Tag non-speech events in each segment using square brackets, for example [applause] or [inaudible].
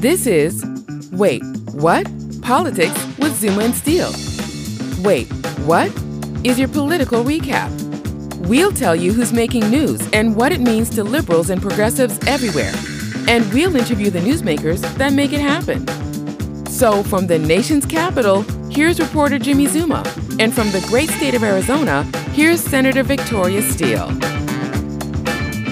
This is Wait, What? Politics with Zuma and Steele. Wait, what? Is your political recap. We'll tell you who's making news and what it means to liberals and progressives everywhere. And we'll interview the newsmakers that make it happen. So, from the nation's capital, here's reporter Jimmy Zuma. And from the great state of Arizona, here's Senator Victoria Steele.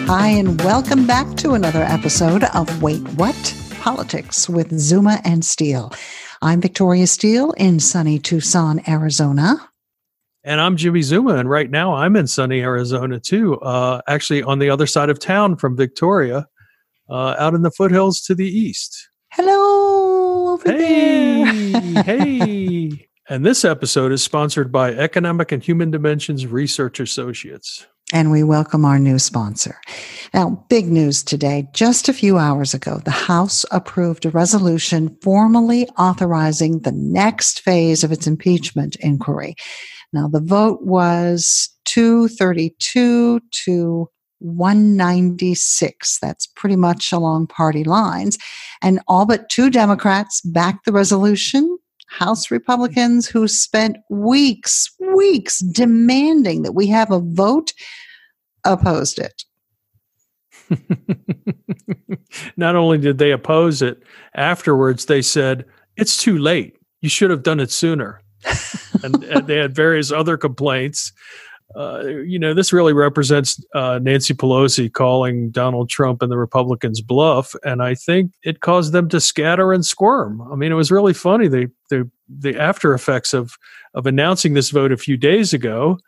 Hi, and welcome back to another episode of Wait What? Politics with Zuma and Steele. I'm Victoria Steele in sunny Tucson, Arizona. And I'm Jimmy Zuma, and right now I'm in sunny Arizona too. Uh, actually, on the other side of town from Victoria, uh, out in the foothills to the east. Hello, over hey, there. [laughs] hey. And this episode is sponsored by Economic and Human Dimensions Research Associates. And we welcome our new sponsor. Now, big news today. Just a few hours ago, the House approved a resolution formally authorizing the next phase of its impeachment inquiry. Now, the vote was 232 to 196. That's pretty much along party lines. And all but two Democrats backed the resolution. House Republicans who spent weeks, weeks demanding that we have a vote opposed it. [laughs] Not only did they oppose it, afterwards they said, it's too late. You should have done it sooner. [laughs] and, and, they had various other complaints. Uh, you know, this really represents uh, Nancy Pelosi calling Donald Trump and the Republicans bluff, and I think it caused them to scatter and squirm. I mean, it was really funny. The the the after effects of of announcing this vote a few days ago.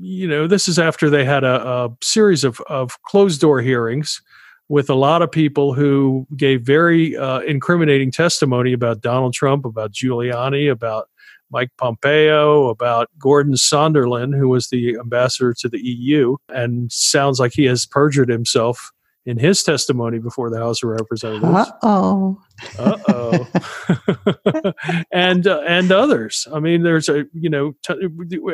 You know, this is after they had a, a series of of closed door hearings with a lot of people who gave very uh, incriminating testimony about Donald Trump, about Giuliani, about Mike Pompeo, about Gordon Sondland, who was the ambassador to the EU, and sounds like he has perjured himself in his testimony before the House of Representatives. Uh oh. Uh oh. [laughs] and uh, and others. I mean, there's a you know, t-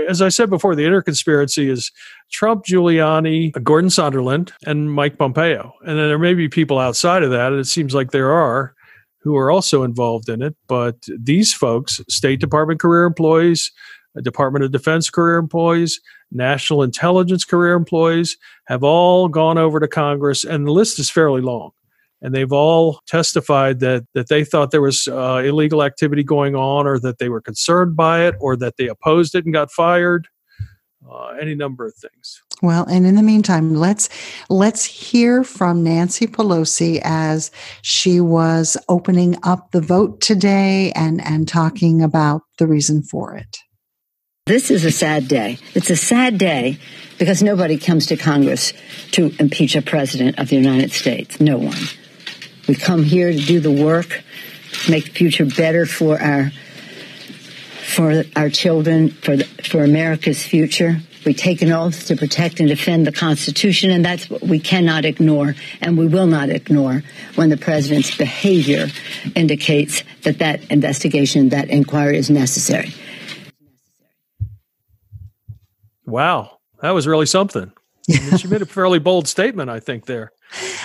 as I said before, the inner conspiracy is Trump, Giuliani, Gordon Sondland, and Mike Pompeo, and then there may be people outside of that, and it seems like there are who are also involved in it. But these folks, State Department career employees, Department of Defense career employees, national intelligence career employees, have all gone over to Congress, and the list is fairly long. And they've all testified that that they thought there was uh, illegal activity going on, or that they were concerned by it, or that they opposed it and got fired. Uh, any number of things. Well, and in the meantime, let's let's hear from Nancy Pelosi as she was opening up the vote today and and talking about the reason for it. This is a sad day. It's a sad day because nobody comes to Congress to impeach a president of the United States. No one. We come here to do the work, make the future better for our for our children, for the, for America's future. We take an oath to protect and defend the Constitution, and that's what we cannot ignore, and we will not ignore when the president's behavior indicates that that investigation, that inquiry is necessary. Wow, that was really something. [laughs] she made a fairly bold statement, I think, there.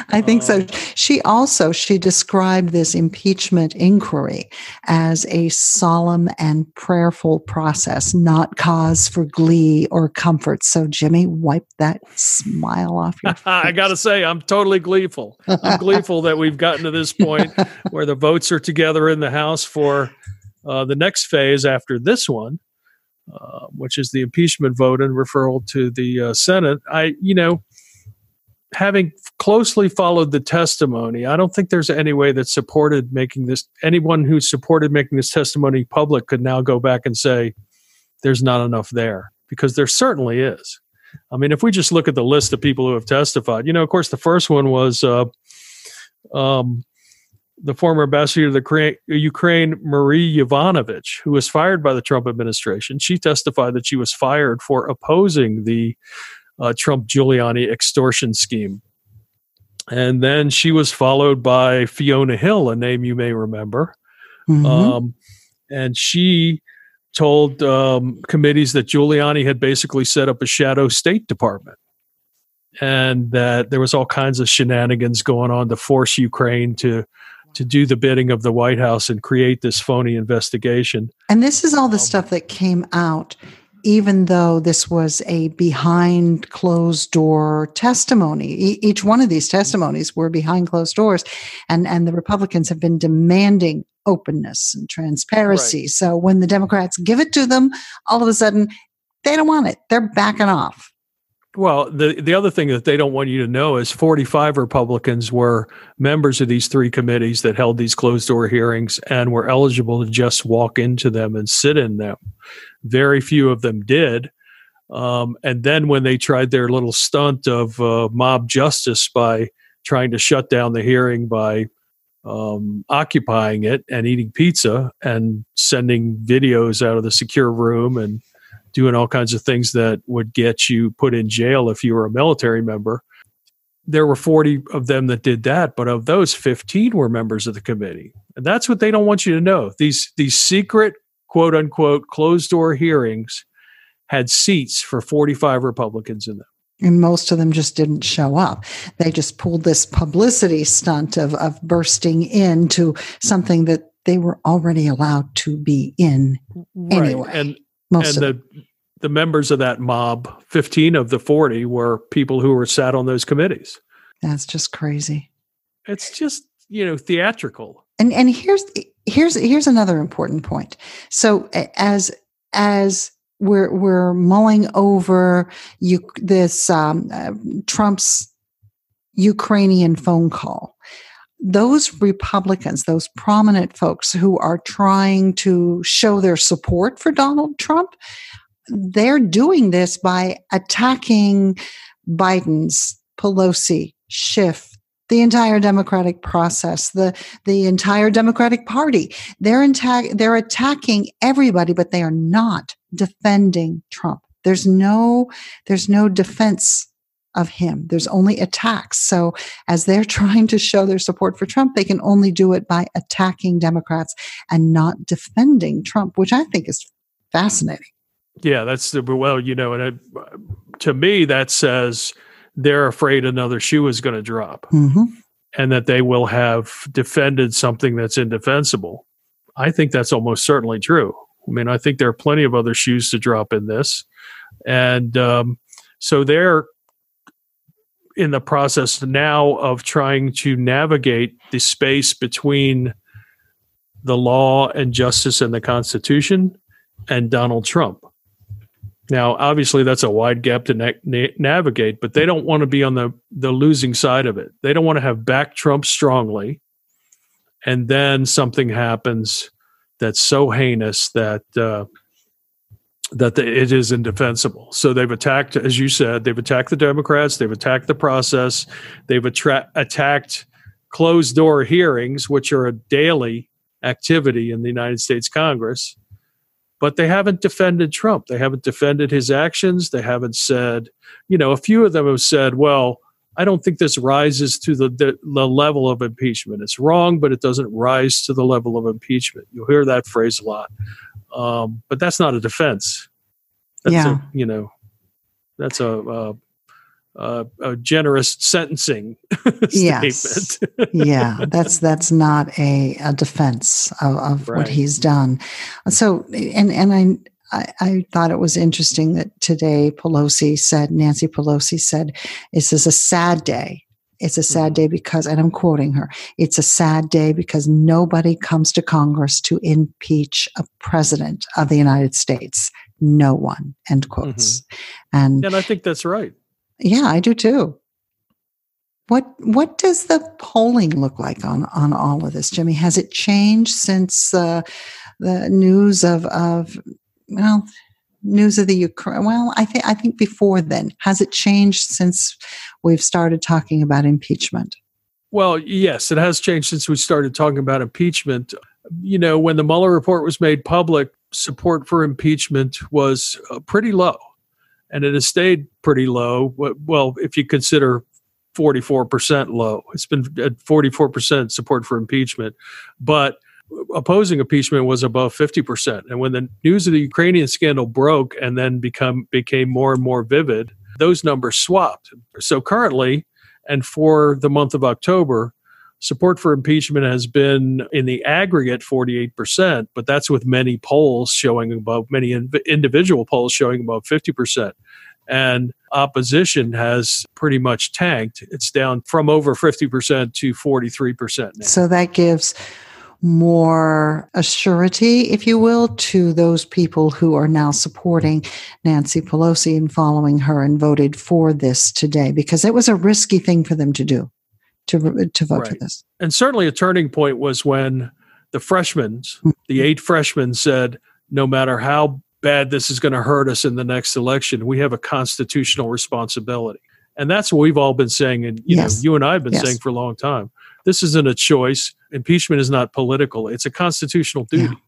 I think so. She also she described this impeachment inquiry as a solemn and prayerful process, not cause for glee or comfort. So Jimmy, wipe that smile off your [laughs] face. I got to say, I'm totally gleeful. I'm gleeful that we've gotten to this point [laughs] where the votes are together in the House for uh, the next phase after this one. Uh, which is the impeachment vote and referral to the uh, Senate. I, you know, having closely followed the testimony, I don't think there's any way that supported making this, anyone who supported making this testimony public could now go back and say there's not enough there, because there certainly is. I mean, if we just look at the list of people who have testified, you know, of course, the first one was uh, um, the former ambassador to the Ukraine, Marie Yovanovitch, who was fired by the Trump administration. She testified that she was fired for opposing the uh, Trump Giuliani extortion scheme. And then she was followed by Fiona Hill, a name you may remember. Mm-hmm. Um, and she told um, committees that Giuliani had basically set up a shadow State Department and that there was all kinds of shenanigans going on to force Ukraine to to do the bidding of the White House and create this phony investigation. And this is all the Um, stuff that came out, even though this was a behind closed door testimony. E- each one of these testimonies were behind closed doors, and, and the Republicans have been demanding openness and transparency. So when the Democrats give it to them, all of a sudden they don't want it. They're backing off. Well, the the other thing that they don't want you to know is 45 Republicans were members of these three committees that held these closed door hearings and were eligible to just walk into them and sit in them. Very few of them did. Um, and then when they tried their little stunt of uh, mob justice by trying to shut down the hearing by um, occupying it and eating pizza and sending videos out of the secure room and doing all kinds of things that would get you put in jail if you were a military member. There were 40 of them that did that, but of those 15 were members of the committee. And that's what they don't want you to know. These these secret quote unquote closed door hearings had seats for 45 Republicans in them. And most of them just didn't show up. They just pulled this publicity stunt of, of bursting into something that they were already allowed to be in anyway. And most and the the members of that mob, 15 of the 40 were people who were sat on those committees. That's just crazy. It's just, you know, theatrical. And and here's here's here's another important point. So as as we're we're mulling over you this um, uh, Trump's Ukrainian phone call. Those Republicans, those prominent folks who are trying to show their support for Donald Trump, they're doing this by attacking Biden's, Pelosi, Schiff, the entire democratic process, the the entire Democratic Party. They're intag- they're attacking everybody, but they are not defending Trump. There's no there's no defense of him. There's only attacks. So as they're [laughs] trying to show their support for Trump, they can only do it by attacking Democrats and not defending Trump, which I think is fascinating. Yeah, that's the well, you know, and it, to me that says they're afraid another shoe is going to drop hmm and that they will have defended something that's indefensible. I think that's almost certainly true. I mean, I think there are plenty of other shoes to drop in this, and um, so they're in the process now of trying to navigate the space between the law and justice and the Constitution and Donald Trump. Now, obviously, that's a wide gap to na- na- navigate, but they don't want to be on the, the losing side of it. They don't want to have backed Trump strongly, and then something happens that's so heinous that uh, that the, it is indefensible. So they've attacked, as you said, they've attacked the Democrats, they've attacked the process, they've attra- attacked closed door hearings, which are a daily activity in the United States Congress but they haven't defended Trump. They haven't defended his actions. They haven't said, you know, a few of them have said, well, I don't think this rises to the, the, the level of impeachment. It's wrong, but it doesn't rise to the level of impeachment. You'll hear that phrase a lot. Um, but that's not a defense. That's Yeah. a, you know, that's a, a, a, a generous sentencing [laughs] Yes. statement. yeah, [laughs] that's that's not a, a defense of, of what he's done. So, and and I, I I thought it was interesting that today Pelosi said Nancy Pelosi said this is a sad day. It's a sad Mhm. day because, and I'm quoting her, it's a sad day because nobody comes to Congress to impeach a president of the United States. No one, end quotes. And and I think that's right. yeah, I do too. What what does the polling look like on on all of this, Jimmy? Has it changed since uh, the news of of well news of the Ukraine? Well, I think I think before then, has it changed since we've started talking about impeachment? Well, yes, it has changed since we started talking about impeachment. You know, when the Mueller report was made public, support for impeachment was uh, pretty low, and it has stayed pretty low. Well, if you consider 44% low, it's been at 44% support for impeachment, but opposing impeachment was above 50%. And when the news of the Ukrainian scandal broke and then become became more and more vivid, those numbers swapped. So currently, and for the month of October, support for impeachment has been in the aggregate 48%, but that's with many polls showing above, many individual polls showing above 50%. And opposition has pretty much tanked. It's down from over 50% to 43% now. So that gives more assurity, if you will, to those people who are now supporting Nancy Pelosi and following her and voted for this today because it was a risky thing for them to do to to vote right. for this. And certainly a turning point was when the freshmen, mm-hmm. the eight freshmen said, no matter how bad this is going to hurt us in the next election, we have a constitutional responsibility. And that's what we've all been saying, and you yes. know, you and I have been yes. saying for a long time. This isn't a choice. Impeachment is not political; it's a constitutional duty. Yeah.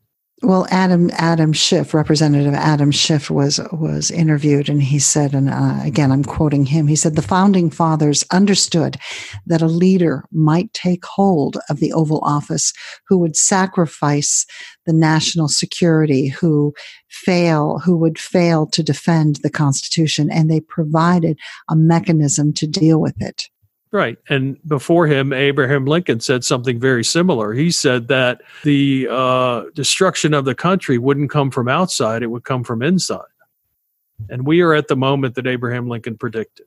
Well, Adam Adam Schiff, Representative Adam Schiff, was was interviewed, and he said, and uh, again, I'm quoting him. He said the founding fathers understood that a leader might take hold of the Oval Office who would sacrifice the national security, who fail, who would fail to defend the Constitution, and they provided a mechanism to deal with it. Right. And before him, Abraham Lincoln said something very similar. He said that the uh, destruction of the country wouldn't come from outside, it would come from inside. And we are at the moment that Abraham Lincoln predicted.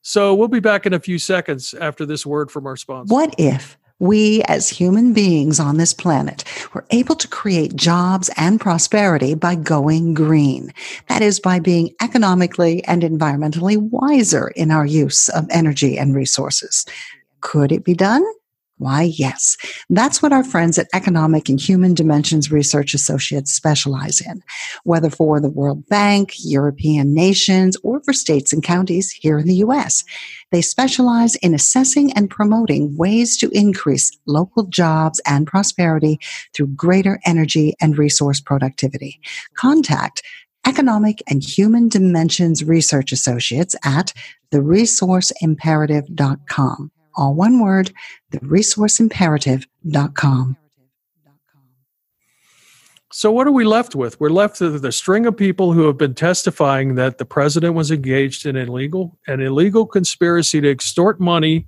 So we'll be back in a few seconds after this word from our sponsor. What if we as human beings on this planet were able to create jobs and prosperity by going green. That is by being economically and environmentally wiser in our use of energy and resources. Could it be done? Why, yes. That's what our friends at Economic and Human Dimensions Research Associates specialize in, whether for the World Bank, European nations, or for states and counties here in the U.S. They specialize in assessing and promoting ways to increase local jobs and prosperity through greater energy and resource productivity. Contact Economic and Human Dimensions Research Associates at theresourceimperative.com all one word, theresourceimperative.com. So, what are we left with? We're left with the string of people who have been testifying that the president was engaged in illegal an illegal conspiracy to extort money.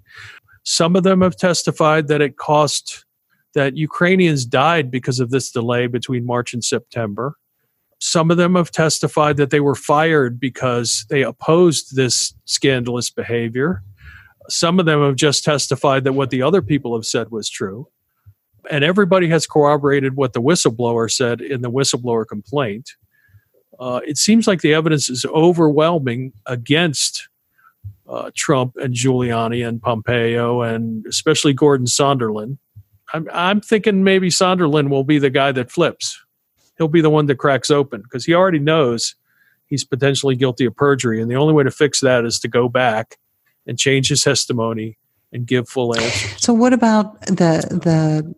Some of them have testified that it cost that Ukrainians died because of this delay between March and September. Some of them have testified that they were fired because they opposed this scandalous behavior. Some of them have just testified that what the other people have said was true. And everybody has corroborated what the whistleblower said in the whistleblower complaint. Uh, it seems like the evidence is overwhelming against uh, Trump and Giuliani and Pompeo and especially Gordon Sunderland. I'm, I'm thinking maybe Sunderland will be the guy that flips. He'll be the one that cracks open because he already knows he's potentially guilty of perjury. And the only way to fix that is to go back and change his testimony and give full answers. So, what about the the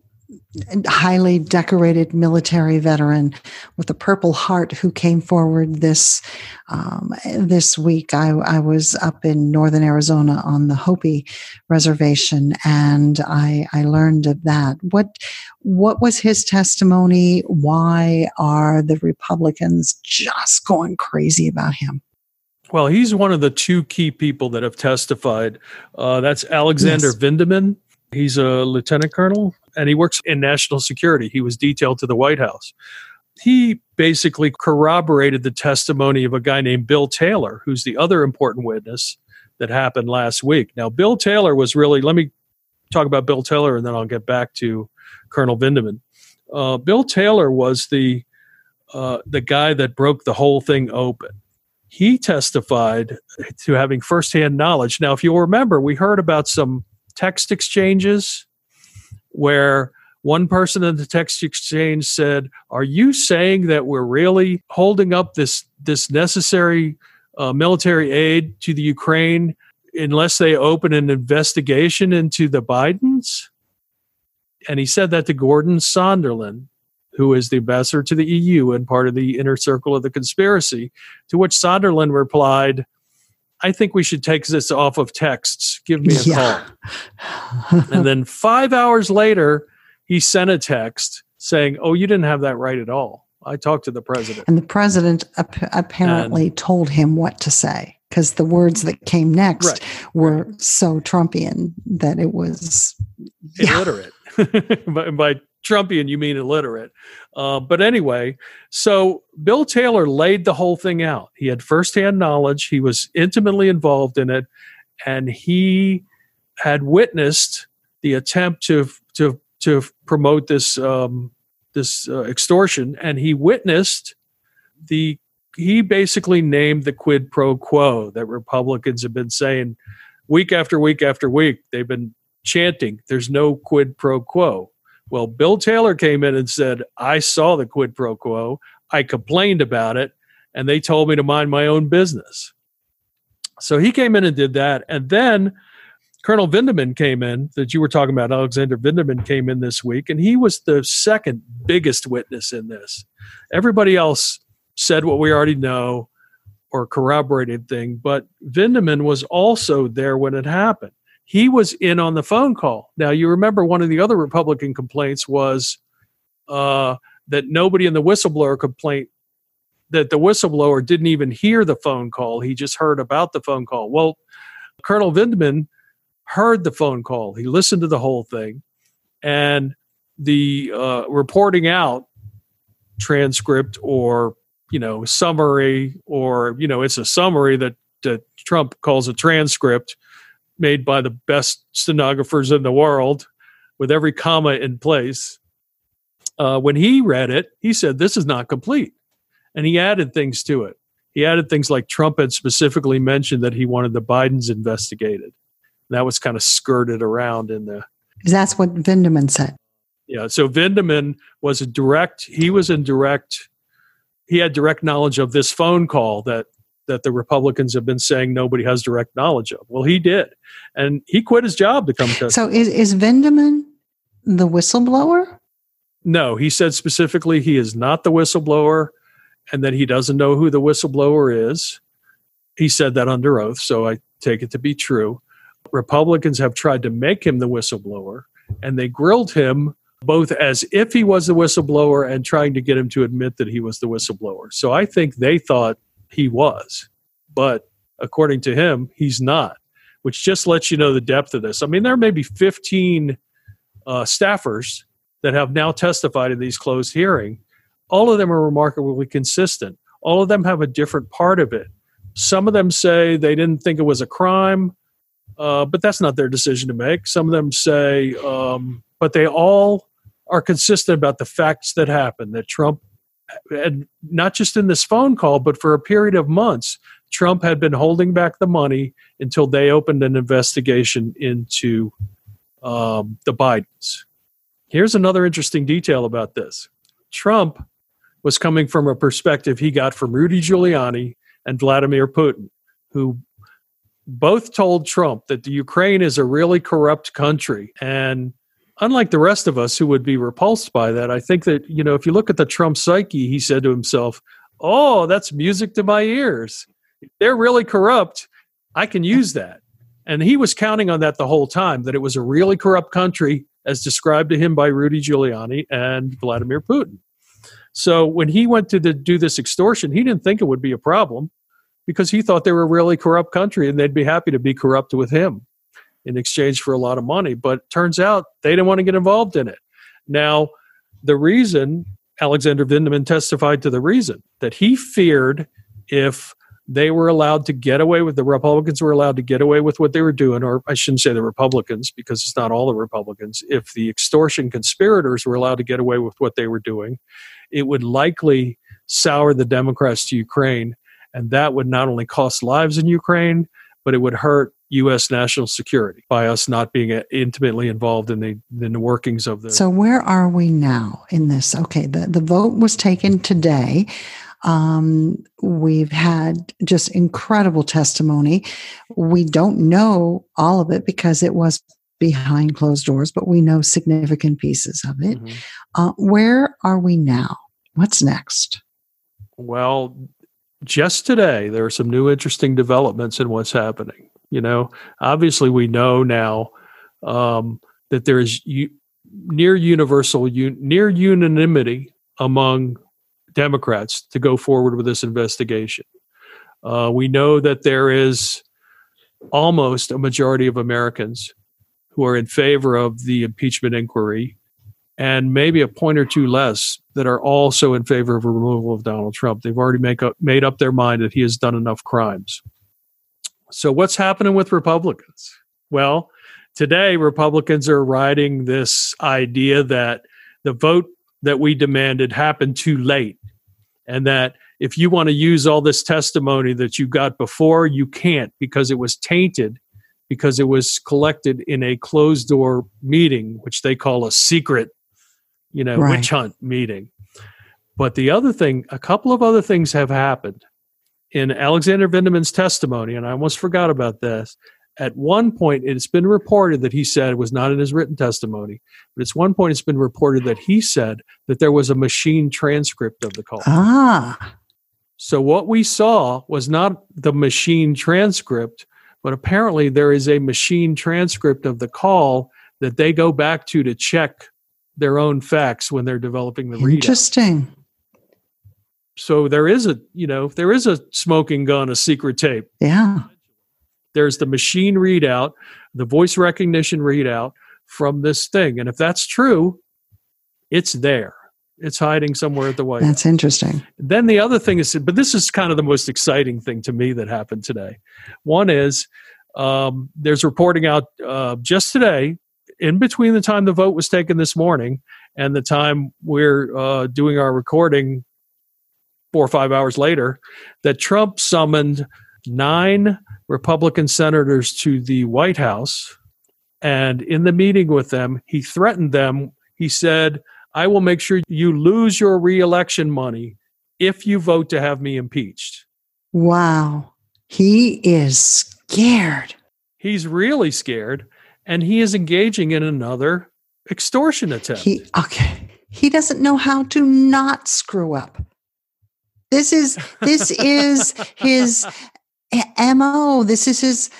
highly decorated military veteran with a Purple Heart who came forward this um, this week? I, I was up in northern Arizona on the Hopi reservation, and I I learned of that. What what was his testimony? Why are the Republicans just going crazy about him? Well, he's one of the two key people that have testified. Uh, that's Alexander yes. Vindman. He's a lieutenant colonel and he works in national security. He was detailed to the White House. He basically corroborated the testimony of a guy named Bill Taylor, who's the other important witness that happened last week. Now, Bill Taylor was really, let me talk about Bill Taylor and then I'll get back to Colonel Vindman. Uh, Bill Taylor was the uh, the guy that broke the whole thing open he testified to having firsthand knowledge. Now, if you'll remember, we heard about some text exchanges where one person in the text exchange said, "Are you saying that we're really holding up this this necessary uh, military aid to the Ukraine unless they open an investigation into the Bidens?" And he said that to Gordon Sunderland, who is the ambassador to the EU and part of the inner circle of the conspiracy. To which Sunderland replied, I think we should take this off of texts. Give me a yeah. call. and then [laughs] five hours later, he sent a text saying, Oh, you didn't have that right at all. I talked to the president. And the president ap- apparently and, told him what to say. because the words that came next Right. were so Trumpian that it was yeah. illiterate. [laughs] by, by Trumpian, you mean illiterate. Uh, but anyway, so Bill Taylor laid the whole thing out. He had firsthand knowledge, he was intimately involved in it, and he had witnessed the attempt to to to promote this um, this uh, extortion, and he witnessed the he basically named the quid pro quo that Republicans have been saying week after week after week. They've been chanting, "There's no quid pro quo." Well, Bill Taylor came in and said, "I saw the quid pro quo. I complained about it, and they told me to mind my own business." So he came in and did that, and then Colonel Vindeman came in that you were talking about. Alexander Vindeman came in this week, and he was the second biggest witness in this. Everybody else said what we already know or corroborated thing, but Vindeman was also there when it happened. He was in on the phone call. Now, you remember one of the other Republican complaints was uh, that nobody in the whistleblower complaint that the whistleblower didn't even hear the phone call. He just heard about the phone call. Well, Colonel Vindman heard the phone call. He listened to the whole thing, and the uh, reporting out transcript or you know summary or you know it's a summary that, that Trump calls a transcript made by the best stenographers in the world with every comma in place. Uh, when he read it, he said, This is not complete. And he added things to it. He added things like Trump had specifically mentioned that he wanted the Bidens investigated. That was kind of skirted around in the. That's what Vindeman said. Yeah. So Vindeman was a direct, he was in direct, he had direct knowledge of this phone call that that the Republicans have been saying nobody has direct knowledge of. Well, he did. And he quit his job to come testify. So is, is Vindeman the whistleblower? No, he said specifically he is not the whistleblower and that he doesn't know who the whistleblower is. He said that under oath, so I take it to be true. Republicans have tried to make him the whistleblower, and they grilled him both as if he was the whistleblower and trying to get him to admit that he was the whistleblower. So I think they thought he was, but according to him, he's not, which just lets you know the depth of this. I mean, there may be 15 uh, staffers that have now testified in these closed hearing. All of them are remarkably consistent. All of them have a different part of it. Some of them say they didn't think it was a crime, uh, but that's not their decision to make. Some of them say, um, but they all are consistent about the facts that happened. That Trump, not just in this phone call, but for a period of months, Trump had been holding back the money until they opened an investigation into um, the Bidens. Here's another interesting detail about this Trump was coming from a perspective he got from Rudy Giuliani and Vladimir Putin, who both told Trump that the Ukraine is a really corrupt country. And unlike the rest of us who would be repulsed by that, I think that, you know, if you look at the Trump psyche, he said to himself, Oh, that's music to my ears. They're really corrupt. I can use that. And he was counting on that the whole time, that it was a really corrupt country as described to him by Rudy Giuliani and Vladimir Putin. So when he went to do this extortion, he didn't think it would be a problem because he thought they were a really corrupt country and they'd be happy to be corrupt with him in exchange for a lot of money. But turns out they didn't want to get involved in it. Now, the reason Alexander Vindman testified to the reason that he feared if they were allowed to get away with the Republicans were allowed to get away with what they were doing, or I shouldn't say the Republicans because it's not all the Republicans. If the extortion conspirators were allowed to get away with what they were doing, it would likely sour the Democrats to Ukraine, and that would not only cost lives in Ukraine, but it would hurt U.S. national security by us not being intimately involved in the in the workings of the. So where are we now in this? Okay, the the vote was taken today. Um, we've had just incredible testimony. We don't know all of it because it was behind closed doors, but we know significant pieces of it. Mm-hmm. Uh, where are we now? What's next? Well, just today, there are some new interesting developments in what's happening. You know, obviously, we know now um, that there is u- near universal, un- near unanimity among Democrats to go forward with this investigation. Uh, we know that there is almost a majority of Americans who are in favor of the impeachment inquiry, and maybe a point or two less that are also in favor of a removal of Donald Trump. They've already make up, made up their mind that he has done enough crimes. So, what's happening with Republicans? Well, today, Republicans are riding this idea that the vote that we demanded happened too late, and that if you want to use all this testimony that you got before, you can't because it was tainted because it was collected in a closed door meeting, which they call a secret, you know, right. witch hunt meeting. But the other thing, a couple of other things have happened in Alexander Vindman's testimony, and I almost forgot about this. At one point, it's been reported that he said it was not in his written testimony, but at one point, it's been reported that he said that there was a machine transcript of the call. Ah. So what we saw was not the machine transcript, but apparently there is a machine transcript of the call that they go back to to check their own facts when they're developing the Interesting. Readout. So there is a, you know, there is a smoking gun, a secret tape. Yeah. There's the machine readout, the voice recognition readout from this thing. And if that's true, it's there. It's hiding somewhere at the White That's House. interesting. Then the other thing is, but this is kind of the most exciting thing to me that happened today. One is um, there's reporting out uh, just today, in between the time the vote was taken this morning and the time we're uh, doing our recording four or five hours later, that Trump summoned nine Republican senators to the White House. And in the meeting with them, he threatened them. He said, I will make sure you lose your reelection money if you vote to have me impeached. Wow. He is scared. He's really scared and he is engaging in another extortion attempt. He okay. He doesn't know how to not screw up. This is this is his MO. This is his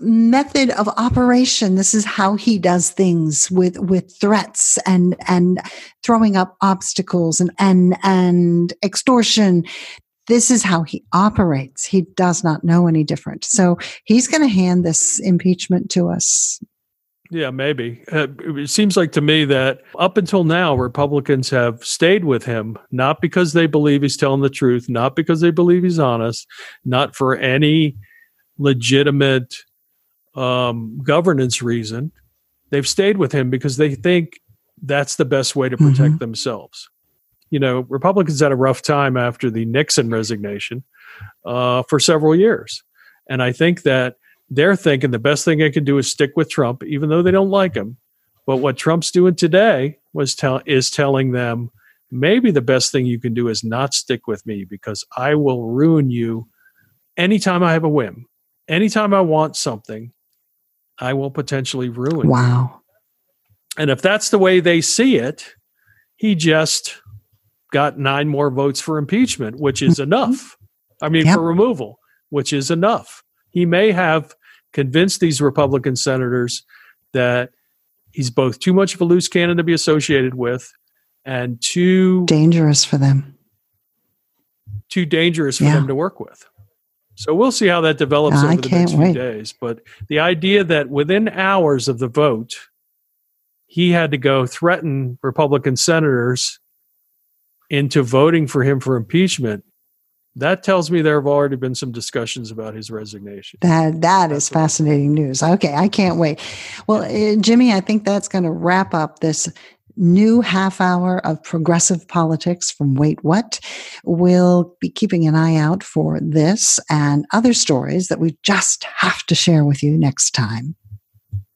method of operation. This is how he does things with, with threats and, and throwing up obstacles and, and, and extortion. This is how he operates. He does not know any different. So he's going to hand this impeachment to us yeah, maybe. Uh, it seems like to me that up until now, Republicans have stayed with him, not because they believe he's telling the truth, not because they believe he's honest, not for any legitimate um, governance reason. They've stayed with him because they think that's the best way to protect mm-hmm. themselves. You know, Republicans had a rough time after the Nixon resignation uh, for several years. And I think that they're thinking the best thing I can do is stick with Trump, even though they don't like him. But what Trump's doing today was tell is telling them maybe the best thing you can do is not stick with me because I will ruin you anytime I have a whim. Anytime I want something, I will potentially ruin. Wow. You. And if that's the way they see it, he just got nine more votes for impeachment, which is mm-hmm. enough. I mean, yep. for removal, which is enough he may have convinced these Republican senators that he's both too much of a loose cannon to be associated with and too dangerous for them. Too dangerous for yeah. them to work with. So we'll see how that develops over the next wait. few days. But the idea that within hours of the vote, he had to go threaten Republican senators into voting for him for impeachment that tells me there have already been some discussions about his resignation. That that is fascinating news. Okay, I can't wait. Well, uh, Jimmy, I think that's going to wrap up this new half hour of progressive politics from Wait What. We'll be keeping an eye out for this and other stories that we just have to share with you next time.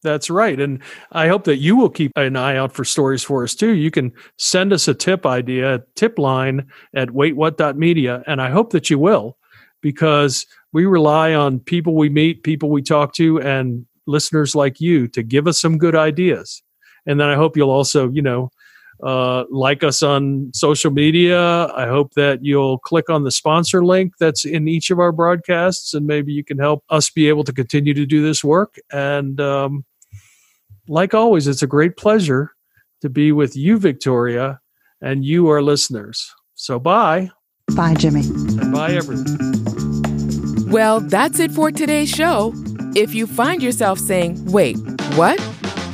That's right. And I hope that you will keep an eye out for stories for us too. You can send us a tip idea, tip line at waitwhat.media. And I hope that you will, because we rely on people we meet, people we talk to, and listeners like you to give us some good ideas. And then I hope you'll also, you know, uh, like us on social media. I hope that you'll click on the sponsor link that's in each of our broadcasts, and maybe you can help us be able to continue to do this work. And um, like always, it's a great pleasure to be with you, Victoria, and you, our listeners. So bye. Bye, Jimmy. And bye, everyone. Well, that's it for today's show. If you find yourself saying, wait, what?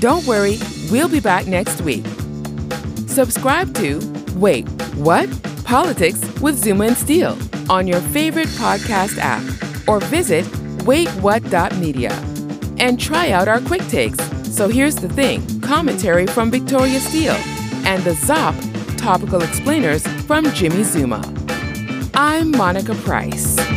Don't worry, we'll be back next week. Subscribe to Wait, What? Politics with Zuma and Steele on your favorite podcast app or visit waitwhat.media and try out our quick takes. So here's the thing commentary from Victoria Steele and the ZOP topical explainers from Jimmy Zuma. I'm Monica Price.